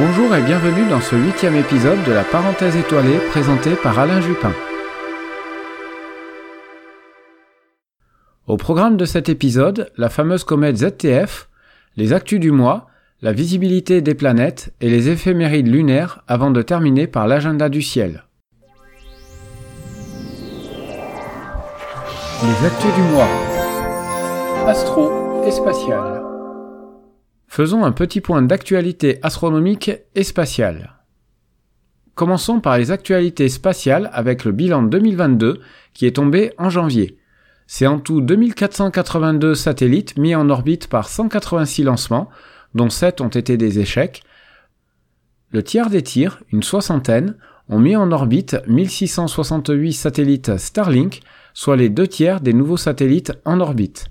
Bonjour et bienvenue dans ce huitième épisode de la parenthèse étoilée présentée par Alain Jupin. Au programme de cet épisode, la fameuse comète ZTF, les actus du mois, la visibilité des planètes et les éphémérides lunaires avant de terminer par l'agenda du ciel. Les actus du mois. Astro et spatial. Faisons un petit point d'actualité astronomique et spatiale. Commençons par les actualités spatiales avec le bilan 2022 qui est tombé en janvier. C'est en tout 2482 satellites mis en orbite par 186 lancements, dont 7 ont été des échecs. Le tiers des tirs, une soixantaine, ont mis en orbite 1668 satellites Starlink, soit les deux tiers des nouveaux satellites en orbite.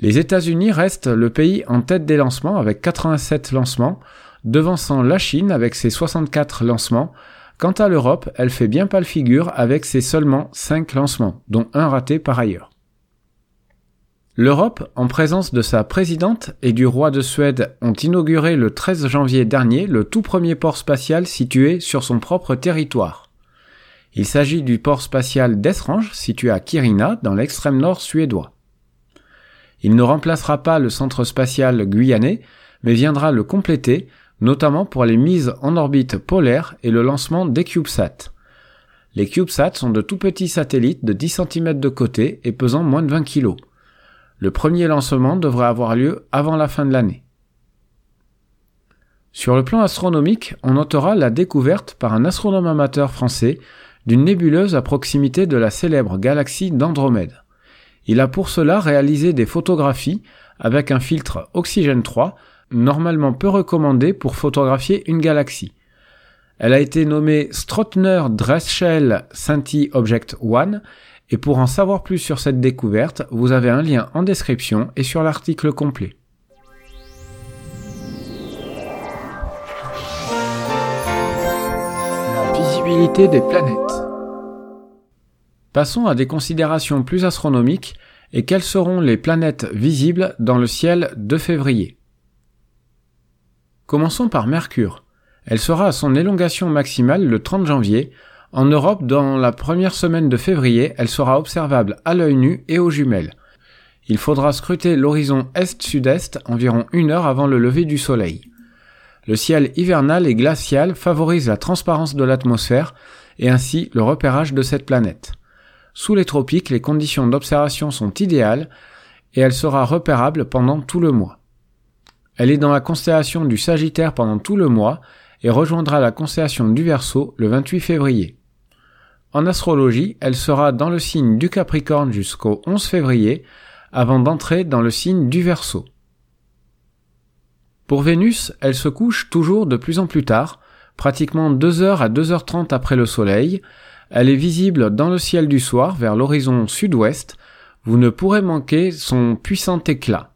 Les États-Unis restent le pays en tête des lancements avec 87 lancements, devançant la Chine avec ses 64 lancements. Quant à l'Europe, elle fait bien pâle figure avec ses seulement 5 lancements, dont un raté par ailleurs. L'Europe, en présence de sa présidente et du roi de Suède, ont inauguré le 13 janvier dernier le tout premier port spatial situé sur son propre territoire. Il s'agit du port spatial d'Esrange, situé à Kiruna, dans l'extrême nord suédois. Il ne remplacera pas le centre spatial guyanais, mais viendra le compléter, notamment pour les mises en orbite polaire et le lancement des CubeSats. Les CubeSats sont de tout petits satellites de 10 cm de côté et pesant moins de 20 kg. Le premier lancement devrait avoir lieu avant la fin de l'année. Sur le plan astronomique, on notera la découverte par un astronome amateur français d'une nébuleuse à proximité de la célèbre galaxie d'Andromède. Il a pour cela réalisé des photographies avec un filtre oxygène 3, normalement peu recommandé pour photographier une galaxie. Elle a été nommée Strotner Dreschel Scinti Object 1 et pour en savoir plus sur cette découverte, vous avez un lien en description et sur l'article complet. La visibilité des planètes. Passons à des considérations plus astronomiques et quelles seront les planètes visibles dans le ciel de février? Commençons par Mercure. Elle sera à son élongation maximale le 30 janvier en Europe, dans la première semaine de février, elle sera observable à l'œil nu et aux jumelles. Il faudra scruter l'horizon est-sud-est environ une heure avant le lever du soleil. Le ciel hivernal et glacial favorise la transparence de l'atmosphère et ainsi le repérage de cette planète. Sous les tropiques, les conditions d'observation sont idéales et elle sera repérable pendant tout le mois. Elle est dans la constellation du Sagittaire pendant tout le mois et rejoindra la constellation du Verseau le 28 février. En astrologie, elle sera dans le signe du Capricorne jusqu'au 11 février, avant d'entrer dans le signe du Verseau. Pour Vénus, elle se couche toujours de plus en plus tard, pratiquement 2h à 2h30 après le Soleil. Elle est visible dans le ciel du soir vers l'horizon sud-ouest. Vous ne pourrez manquer son puissant éclat.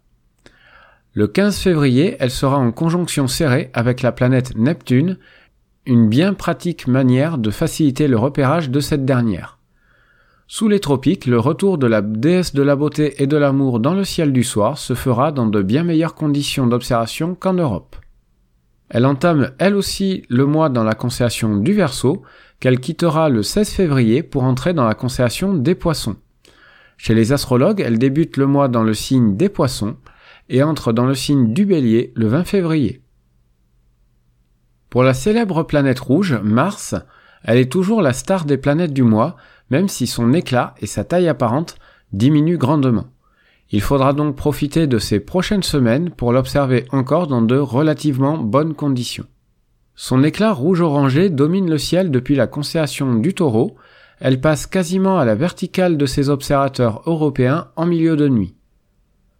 Le 15 février, elle sera en conjonction serrée avec la planète Neptune une bien pratique manière de faciliter le repérage de cette dernière. Sous les tropiques, le retour de la déesse de la beauté et de l'amour dans le ciel du soir se fera dans de bien meilleures conditions d'observation qu'en Europe. Elle entame elle aussi le mois dans la constellation du Verseau, qu'elle quittera le 16 février pour entrer dans la constellation des Poissons. Chez les astrologues, elle débute le mois dans le signe des Poissons et entre dans le signe du Bélier le 20 février. Pour la célèbre planète rouge, Mars, elle est toujours la star des planètes du mois, même si son éclat et sa taille apparente diminuent grandement. Il faudra donc profiter de ces prochaines semaines pour l'observer encore dans de relativement bonnes conditions. Son éclat rouge-orangé domine le ciel depuis la constellation du taureau, elle passe quasiment à la verticale de ses observateurs européens en milieu de nuit.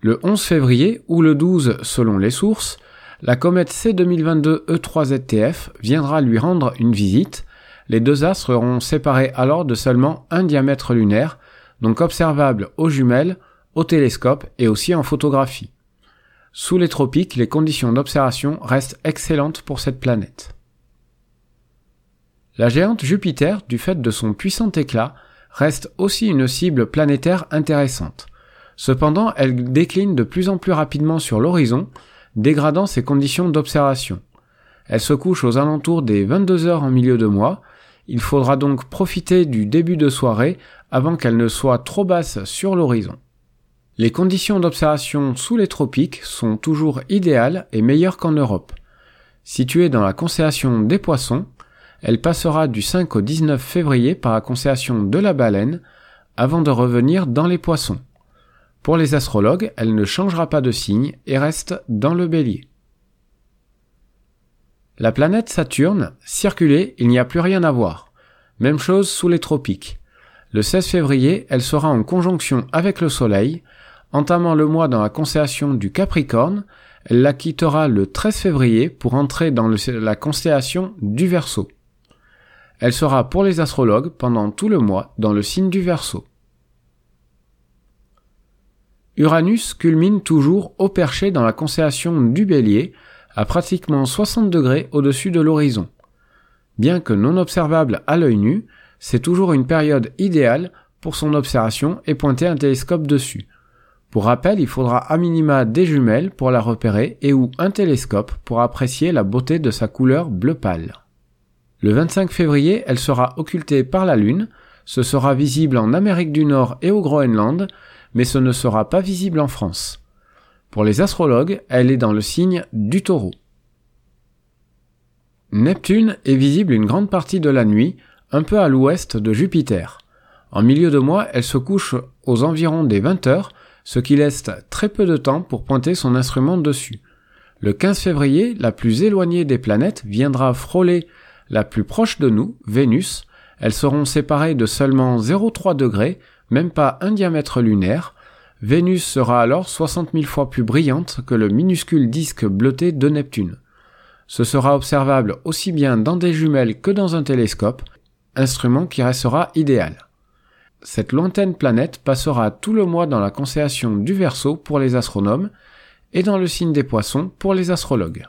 Le 11 février, ou le 12 selon les sources, la comète C2022 E3ZTF viendra lui rendre une visite. Les deux astres seront séparés alors de seulement un diamètre lunaire, donc observables aux jumelles, au télescope et aussi en photographie. Sous les tropiques, les conditions d'observation restent excellentes pour cette planète. La géante Jupiter, du fait de son puissant éclat, reste aussi une cible planétaire intéressante. Cependant, elle décline de plus en plus rapidement sur l'horizon, dégradant ses conditions d'observation. Elle se couche aux alentours des 22 heures en milieu de mois. Il faudra donc profiter du début de soirée avant qu'elle ne soit trop basse sur l'horizon. Les conditions d'observation sous les tropiques sont toujours idéales et meilleures qu'en Europe. Située dans la constellation des poissons, elle passera du 5 au 19 février par la constellation de la baleine avant de revenir dans les poissons. Pour les astrologues, elle ne changera pas de signe et reste dans le bélier. La planète Saturne, circulée, il n'y a plus rien à voir. Même chose sous les tropiques. Le 16 février, elle sera en conjonction avec le Soleil, entamant le mois dans la constellation du Capricorne, elle la quittera le 13 février pour entrer dans la constellation du Verseau. Elle sera pour les astrologues pendant tout le mois dans le signe du Verseau. Uranus culmine toujours au perché dans la constellation du Bélier, à pratiquement 60 degrés au-dessus de l'horizon. Bien que non observable à l'œil nu, c'est toujours une période idéale pour son observation et pointer un télescope dessus. Pour rappel, il faudra à minima des jumelles pour la repérer et ou un télescope pour apprécier la beauté de sa couleur bleu pâle. Le 25 février, elle sera occultée par la Lune, ce sera visible en Amérique du Nord et au Groenland, mais ce ne sera pas visible en France. Pour les astrologues, elle est dans le signe du taureau. Neptune est visible une grande partie de la nuit, un peu à l'ouest de Jupiter. En milieu de mois, elle se couche aux environs des 20 heures, ce qui laisse très peu de temps pour pointer son instrument dessus. Le 15 février, la plus éloignée des planètes viendra frôler la plus proche de nous, Vénus. Elles seront séparées de seulement 0,3 degrés, même pas un diamètre lunaire, Vénus sera alors 60 000 fois plus brillante que le minuscule disque bleuté de Neptune. Ce sera observable aussi bien dans des jumelles que dans un télescope, instrument qui restera idéal. Cette lointaine planète passera tout le mois dans la constellation du Verseau pour les astronomes et dans le signe des poissons pour les astrologues.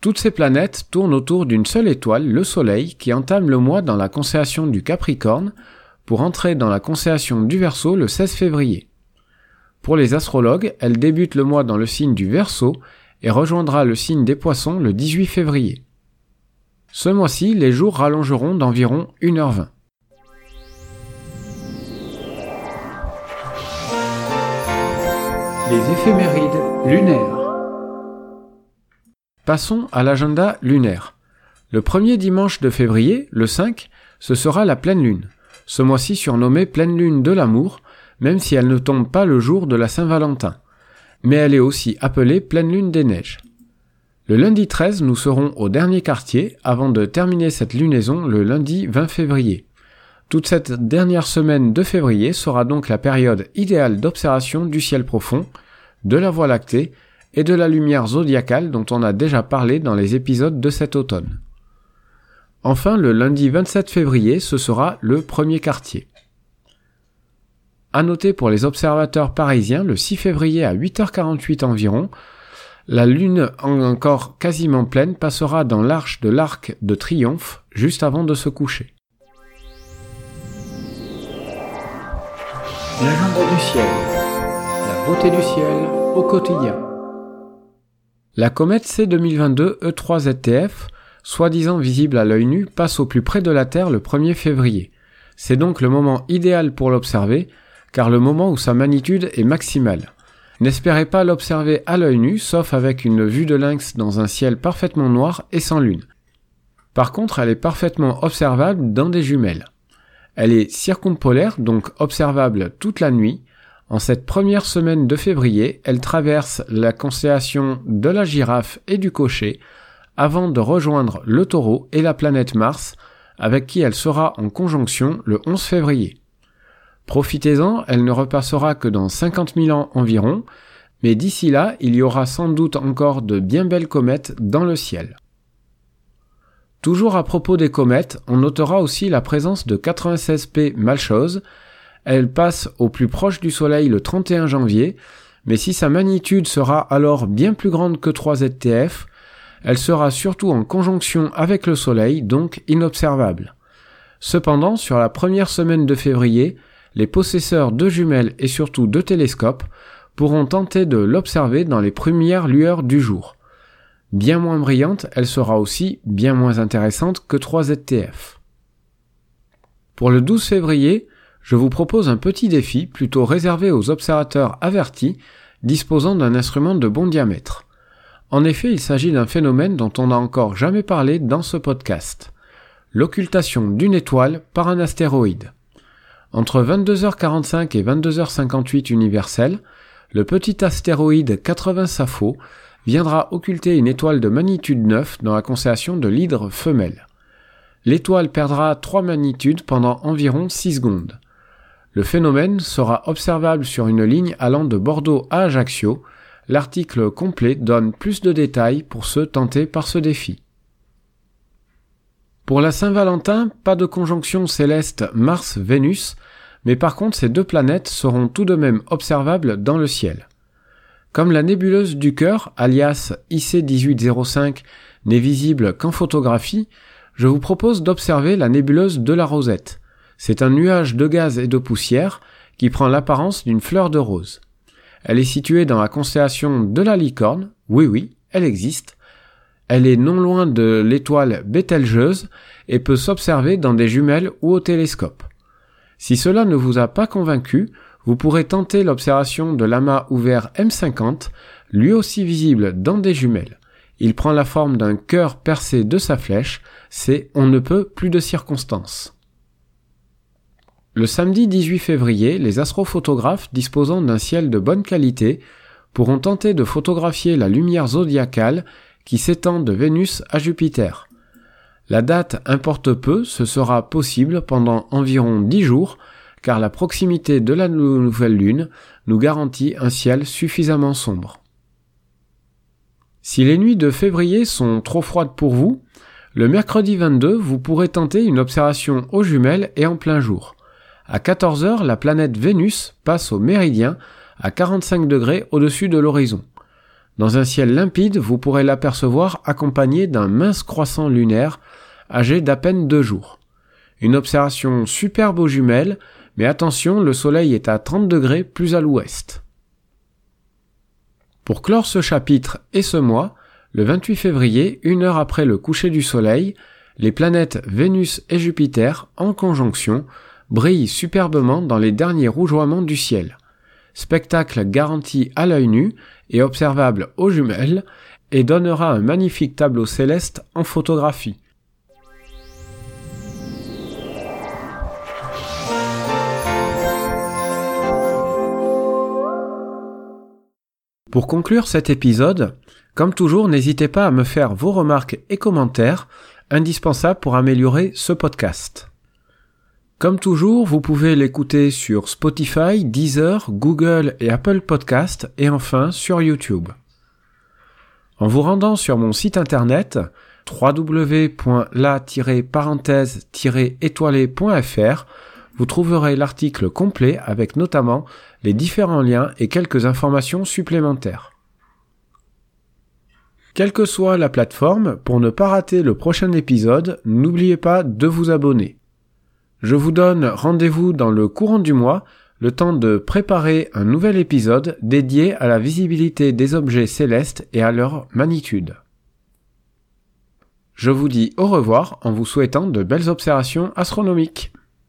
Toutes ces planètes tournent autour d'une seule étoile, le Soleil, qui entame le mois dans la constellation du Capricorne, pour entrer dans la constellation du Verseau le 16 février. Pour les astrologues, elle débute le mois dans le signe du Verseau et rejoindra le signe des Poissons le 18 février. Ce mois-ci, les jours rallongeront d'environ 1h20. Les éphémérides lunaires. Passons à l'agenda lunaire. Le premier dimanche de février, le 5, ce sera la pleine lune ce mois-ci surnommée pleine lune de l'amour, même si elle ne tombe pas le jour de la Saint-Valentin. Mais elle est aussi appelée pleine lune des neiges. Le lundi 13, nous serons au dernier quartier avant de terminer cette lunaison le lundi 20 février. Toute cette dernière semaine de février sera donc la période idéale d'observation du ciel profond, de la Voie lactée et de la lumière zodiacale dont on a déjà parlé dans les épisodes de cet automne. Enfin, le lundi 27 février, ce sera le premier quartier. À noter pour les observateurs parisiens, le 6 février à 8h48 environ, la lune encore quasiment pleine passera dans l'arche de l'arc de triomphe juste avant de se coucher. L'agenda du ciel. La beauté du ciel au quotidien. La comète C 2022 E3 ZTF soi-disant visible à l'œil nu, passe au plus près de la Terre le 1er février. C'est donc le moment idéal pour l'observer, car le moment où sa magnitude est maximale. N'espérez pas l'observer à l'œil nu, sauf avec une vue de lynx dans un ciel parfaitement noir et sans lune. Par contre, elle est parfaitement observable dans des jumelles. Elle est circumpolaire, donc observable toute la nuit. En cette première semaine de février, elle traverse la constellation de la girafe et du cocher, avant de rejoindre le taureau et la planète Mars, avec qui elle sera en conjonction le 11 février. Profitez-en, elle ne repassera que dans 50 000 ans environ, mais d'ici là, il y aura sans doute encore de bien belles comètes dans le ciel. Toujours à propos des comètes, on notera aussi la présence de 96P Malchose. Elle passe au plus proche du Soleil le 31 janvier, mais si sa magnitude sera alors bien plus grande que 3 ZTF, elle sera surtout en conjonction avec le Soleil, donc inobservable. Cependant, sur la première semaine de février, les possesseurs de jumelles et surtout de télescopes pourront tenter de l'observer dans les premières lueurs du jour. Bien moins brillante, elle sera aussi bien moins intéressante que 3ZTF. Pour le 12 février, je vous propose un petit défi plutôt réservé aux observateurs avertis disposant d'un instrument de bon diamètre. En effet, il s'agit d'un phénomène dont on n'a encore jamais parlé dans ce podcast. L'occultation d'une étoile par un astéroïde. Entre 22h45 et 22h58 universel, le petit astéroïde 80 Sappho viendra occulter une étoile de magnitude 9 dans la constellation de l'hydre femelle. L'étoile perdra 3 magnitudes pendant environ 6 secondes. Le phénomène sera observable sur une ligne allant de Bordeaux à Ajaccio. L'article complet donne plus de détails pour ceux tentés par ce défi. Pour la Saint-Valentin, pas de conjonction céleste Mars-Vénus, mais par contre ces deux planètes seront tout de même observables dans le ciel. Comme la nébuleuse du cœur, alias IC 1805, n'est visible qu'en photographie, je vous propose d'observer la nébuleuse de la Rosette. C'est un nuage de gaz et de poussière qui prend l'apparence d'une fleur de rose. Elle est située dans la constellation de la licorne, oui oui, elle existe. Elle est non loin de l'étoile Bételgeuse et peut s'observer dans des jumelles ou au télescope. Si cela ne vous a pas convaincu, vous pourrez tenter l'observation de l'amas ouvert M50, lui aussi visible dans des jumelles. Il prend la forme d'un cœur percé de sa flèche, c'est on ne peut plus de circonstances. Le samedi 18 février, les astrophotographes disposant d'un ciel de bonne qualité pourront tenter de photographier la lumière zodiacale qui s'étend de Vénus à Jupiter. La date importe peu, ce sera possible pendant environ 10 jours, car la proximité de la nouvelle lune nous garantit un ciel suffisamment sombre. Si les nuits de février sont trop froides pour vous, le mercredi 22, vous pourrez tenter une observation aux jumelles et en plein jour. À 14 heures, la planète Vénus passe au méridien à 45 degrés au-dessus de l'horizon. Dans un ciel limpide, vous pourrez l'apercevoir accompagné d'un mince croissant lunaire âgé d'à peine deux jours. Une observation superbe aux jumelles, mais attention, le soleil est à 30 degrés plus à l'ouest. Pour clore ce chapitre et ce mois, le 28 février, une heure après le coucher du soleil, les planètes Vénus et Jupiter, en conjonction, brille superbement dans les derniers rougeoiements du ciel. Spectacle garanti à l'œil nu et observable aux jumelles et donnera un magnifique tableau céleste en photographie. Pour conclure cet épisode, comme toujours, n'hésitez pas à me faire vos remarques et commentaires indispensables pour améliorer ce podcast. Comme toujours, vous pouvez l'écouter sur Spotify, Deezer, Google et Apple Podcast et enfin sur YouTube. En vous rendant sur mon site internet www.la-parenthèse-étoilé.fr, vous trouverez l'article complet avec notamment les différents liens et quelques informations supplémentaires. Quelle que soit la plateforme, pour ne pas rater le prochain épisode, n'oubliez pas de vous abonner. Je vous donne rendez-vous dans le courant du mois, le temps de préparer un nouvel épisode dédié à la visibilité des objets célestes et à leur magnitude. Je vous dis au revoir en vous souhaitant de belles observations astronomiques.